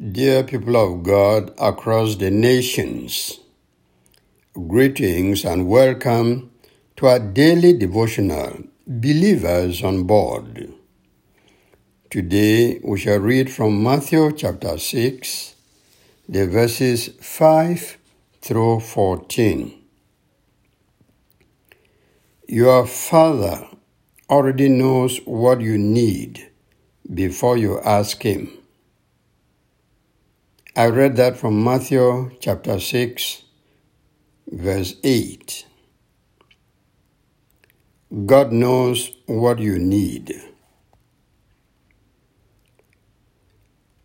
Dear people of God across the nations, greetings and welcome to our daily devotional, Believers on Board. Today we shall read from Matthew chapter 6, the verses 5 through 14. Your Father already knows what you need before you ask Him. I read that from Matthew chapter 6, verse 8. God knows what you need.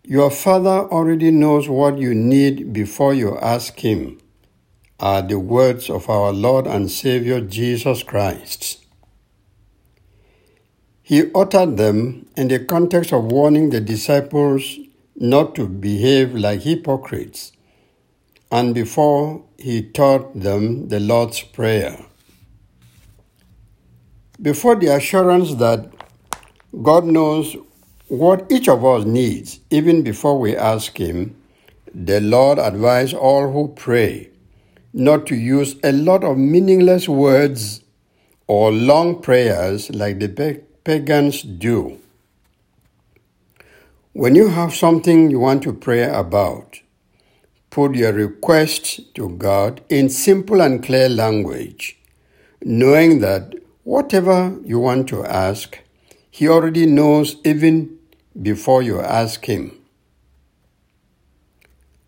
Your Father already knows what you need before you ask Him, are the words of our Lord and Savior Jesus Christ. He uttered them in the context of warning the disciples not to behave like hypocrites, and before he taught them the Lord's Prayer. Before the assurance that God knows what each of us needs, even before we ask Him, the Lord advised all who pray not to use a lot of meaningless words or long prayers like the pagans do. When you have something you want to pray about, put your request to God in simple and clear language, knowing that whatever you want to ask, He already knows even before you ask Him.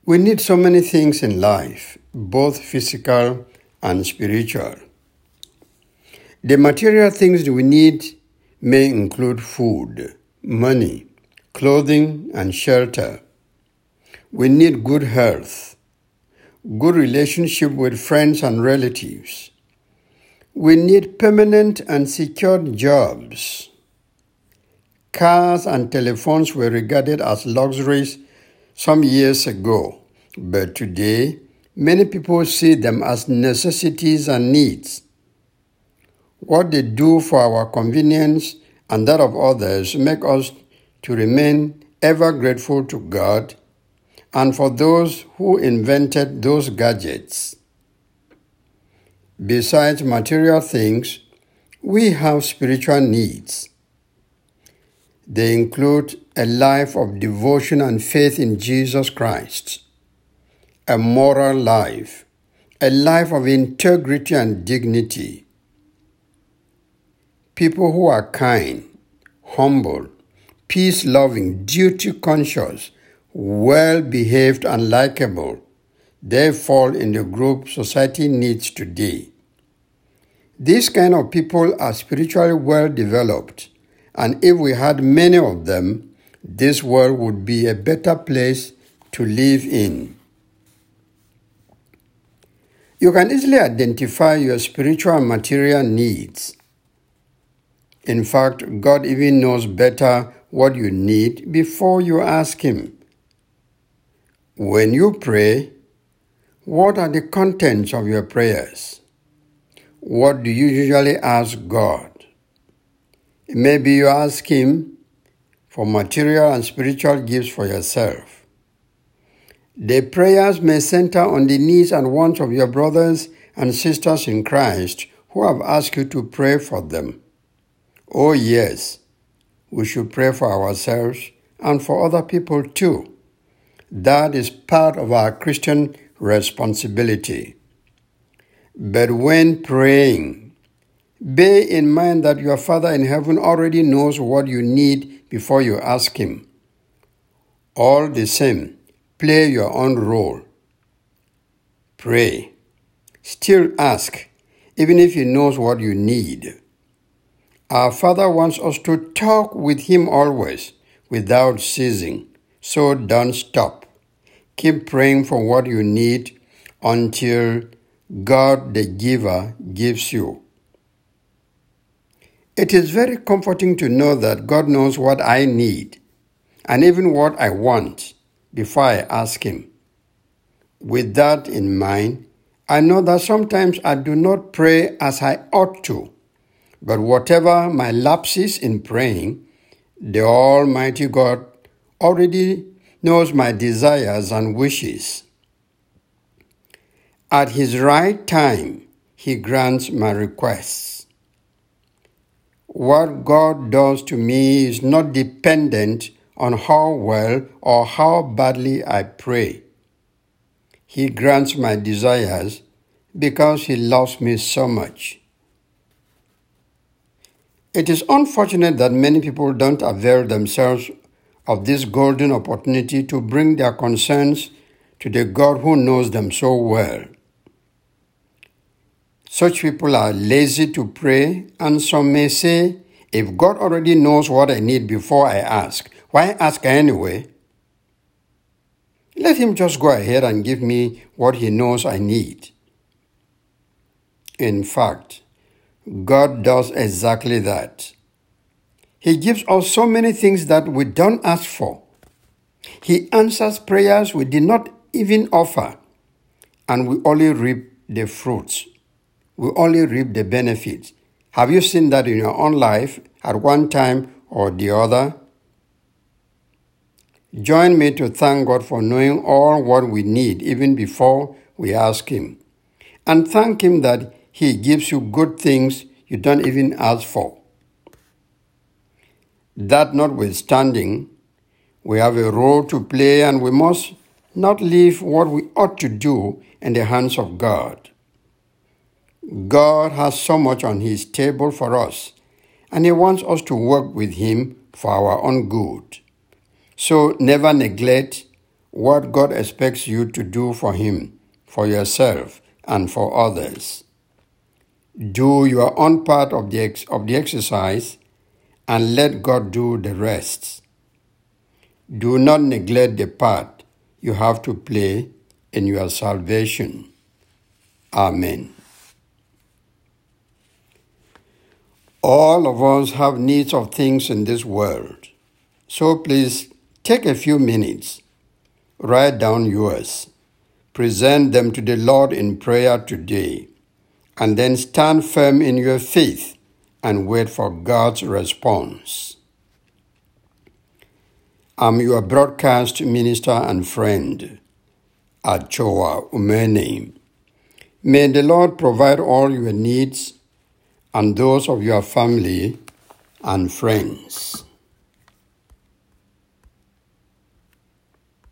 We need so many things in life, both physical and spiritual. The material things we need may include food, money, clothing, and shelter. We need good health, good relationship with friends and relatives. We need permanent and secured jobs. Cars and telephones were regarded as luxuries some years ago, but today many people see them as necessities and needs. What they do for our convenience and that of others make us to remain ever grateful to God and for those who invented those gadgets. Besides material things, we have spiritual needs. They include a life of devotion and faith in Jesus Christ, a moral life, a life of integrity and dignity, people who are kind, humble, peace loving, duty conscious, well behaved, and likable, they fall in the group society needs today. These kind of people are spiritually well developed, and if we had many of them, this world would be a better place to live in. You can easily identify your spiritual and material needs. In fact, God even knows better what you need before you ask Him. When you pray, what are the contents of your prayers? What do you usually ask God? Maybe you ask Him for material and spiritual gifts for yourself. The prayers may center on the needs and wants of your brothers and sisters in Christ who have asked you to pray for them. Oh, yes, we should pray for ourselves and for other people too. That is part of our Christian responsibility. But when praying, bear in mind that your Father in heaven already knows what you need before you ask Him. All the same, play your own role. Pray. Still ask, even if He knows what you need. Our Father wants us to talk with Him always without ceasing. So don't stop. Keep praying for what you need until God the giver gives you. It is very comforting to know that God knows what I need and even what I want before I ask Him. With that in mind, I know that sometimes I do not pray as I ought to but whatever my lapses in praying, the Almighty God already knows my desires and wishes. At his right time, he grants my requests. What God does to me is not dependent on how well or how badly I pray. He grants my desires because He loves me so much. It is unfortunate that many people don't avail themselves of this golden opportunity to bring their concerns to the God who knows them so well. Such people are lazy to pray, and some may say, if God already knows what I need before I ask, why ask anyway? Let Him just go ahead and give me what He knows I need. In fact, God does exactly that. He gives us so many things that we don't ask for. He answers prayers we did not even offer, and we only reap the fruits. We only reap the benefits. Have you seen that in your own life at one time or the other? Join me to thank God for knowing all what we need even before we ask Him. And thank Him that He gives you good things you don't even ask for. That notwithstanding, we have a role to play and we must not leave what we ought to do in the hands of God. God has so much on His table for us, and He wants us to work with Him for our own good. So never neglect what God expects you to do for Him, for yourself, and for others. Do your own part of the, ex- of the exercise and let God do the rest. Do not neglect the part you have to play in your salvation. Amen. All of us have needs of things in this world. So please Take a few minutes, write down yours, present them to the Lord in prayer today, and then stand firm in your faith and wait for God's response. I'm your broadcast minister and friend, Achoa Umene. May the Lord provide all your needs and those of your family and friends.